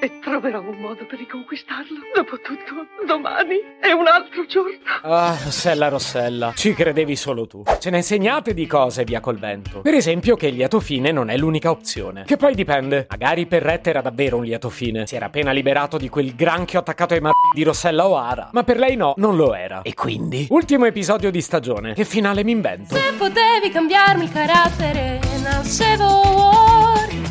e troverò un modo per riconquistarlo. Dopotutto, domani è un altro giorno. Ah, Rossella, Rossella, ci credevi solo tu. Ce ne insegnate di cose via col vento. Per esempio che il lieto fine non è l'unica opzione. Che poi dipende. Magari Perret era davvero un lieto fine. Si era appena liberato di quel granchio attaccato ai mar di Rossella O'Hara. Ma per lei no, non lo era. E quindi? Ultimo episodio di stagione. Che finale mi invento? Se potevi cambiarmi il carattere, nascevo.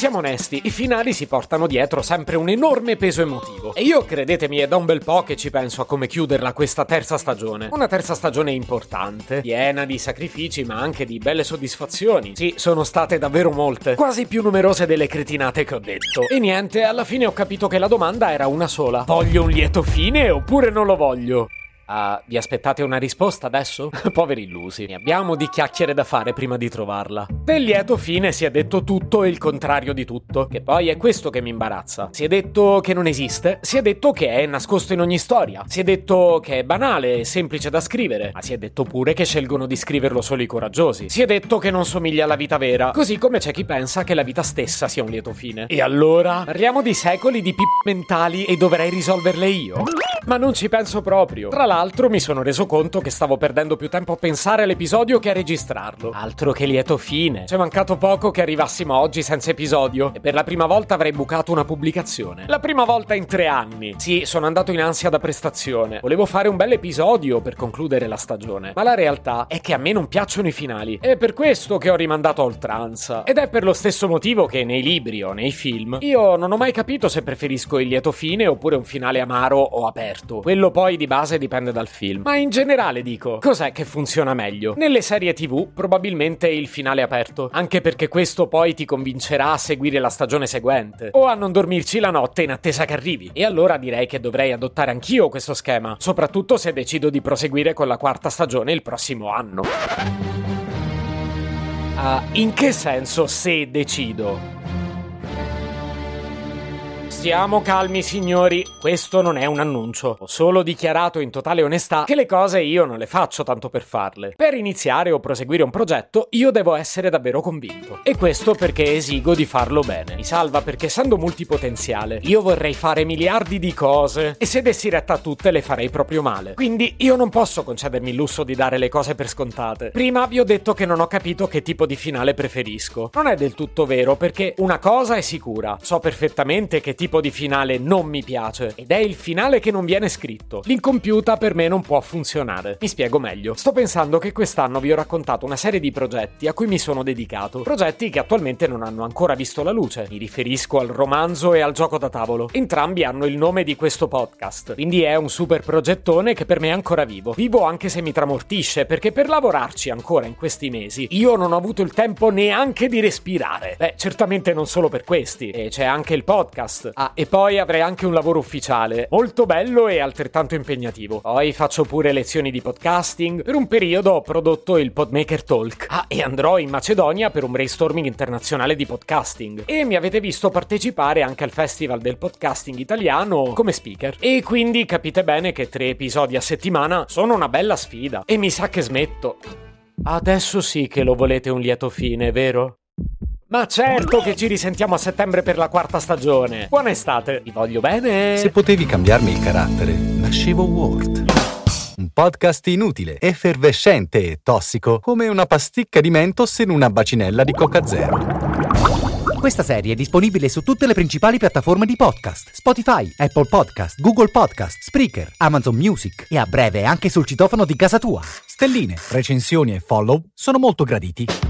Siamo onesti, i finali si portano dietro sempre un enorme peso emotivo. E io, credetemi, è da un bel po' che ci penso a come chiuderla questa terza stagione. Una terza stagione importante, piena di sacrifici ma anche di belle soddisfazioni. Sì, sono state davvero molte, quasi più numerose delle cretinate che ho detto. E niente, alla fine ho capito che la domanda era una sola. Voglio un lieto fine oppure non lo voglio? Ah, vi aspettate una risposta adesso? Poveri illusi. Ne abbiamo di chiacchiere da fare prima di trovarla. Del lieto fine si è detto tutto e il contrario di tutto, che poi è questo che mi imbarazza. Si è detto che non esiste, si è detto che è nascosto in ogni storia, si è detto che è banale e semplice da scrivere, ma si è detto pure che scelgono di scriverlo solo i coraggiosi. Si è detto che non somiglia alla vita vera, così come c'è chi pensa che la vita stessa sia un lieto fine. E allora? Parliamo di secoli di pip mentali e dovrei risolverle io? Ma non ci penso proprio. Tra l'altro mi sono reso conto che stavo perdendo più tempo a pensare all'episodio che a registrarlo. Altro che lieto fine. C'è mancato poco che arrivassimo oggi senza episodio e per la prima volta avrei bucato una pubblicazione. La prima volta in tre anni. Sì, sono andato in ansia da prestazione. Volevo fare un bel episodio per concludere la stagione. Ma la realtà è che a me non piacciono i finali. È per questo che ho rimandato a oltranza. Ed è per lo stesso motivo che nei libri o nei film io non ho mai capito se preferisco il lieto fine oppure un finale amaro o aperto. Quello poi di base dipende dal film. Ma in generale dico, cos'è che funziona meglio? Nelle serie TV probabilmente il finale aperto, anche perché questo poi ti convincerà a seguire la stagione seguente o a non dormirci la notte in attesa che arrivi. E allora direi che dovrei adottare anch'io questo schema, soprattutto se decido di proseguire con la quarta stagione il prossimo anno. Ah, in che senso se decido? Stiamo calmi, signori. Questo non è un annuncio. Ho solo dichiarato in totale onestà che le cose io non le faccio tanto per farle. Per iniziare o proseguire un progetto, io devo essere davvero convinto. E questo perché esigo di farlo bene. Mi salva perché essendo multipotenziale, io vorrei fare miliardi di cose e se dessi retta a tutte le farei proprio male. Quindi io non posso concedermi il lusso di dare le cose per scontate. Prima vi ho detto che non ho capito che tipo di finale preferisco. Non è del tutto vero perché una cosa è sicura. So perfettamente che tipo di finale non mi piace ed è il finale che non viene scritto. L'incompiuta per me non può funzionare. Mi spiego meglio. Sto pensando che quest'anno vi ho raccontato una serie di progetti a cui mi sono dedicato. Progetti che attualmente non hanno ancora visto la luce. Mi riferisco al romanzo e al gioco da tavolo. Entrambi hanno il nome di questo podcast. Quindi è un super progettone che per me è ancora vivo. Vivo anche se mi tramortisce perché per lavorarci ancora in questi mesi io non ho avuto il tempo neanche di respirare. Beh, certamente non solo per questi. E c'è anche il podcast. Ah, e poi avrei anche un lavoro ufficiale, molto bello e altrettanto impegnativo. Poi faccio pure lezioni di podcasting. Per un periodo ho prodotto il Podmaker Talk. Ah, e andrò in Macedonia per un brainstorming internazionale di podcasting. E mi avete visto partecipare anche al Festival del Podcasting Italiano come speaker. E quindi capite bene che tre episodi a settimana sono una bella sfida. E mi sa che smetto. Adesso sì che lo volete un lieto fine, vero? Ma certo che ci risentiamo a settembre per la quarta stagione. Buona estate, vi voglio bene. Se potevi cambiarmi il carattere, nascevo Ward. Un podcast inutile, effervescente e tossico, come una pasticca di mentos in una bacinella di Coca Zero. Questa serie è disponibile su tutte le principali piattaforme di podcast: Spotify, Apple Podcast, Google Podcast, Spreaker, Amazon Music e a breve anche sul citofono di casa tua. Stelline, recensioni e follow sono molto graditi.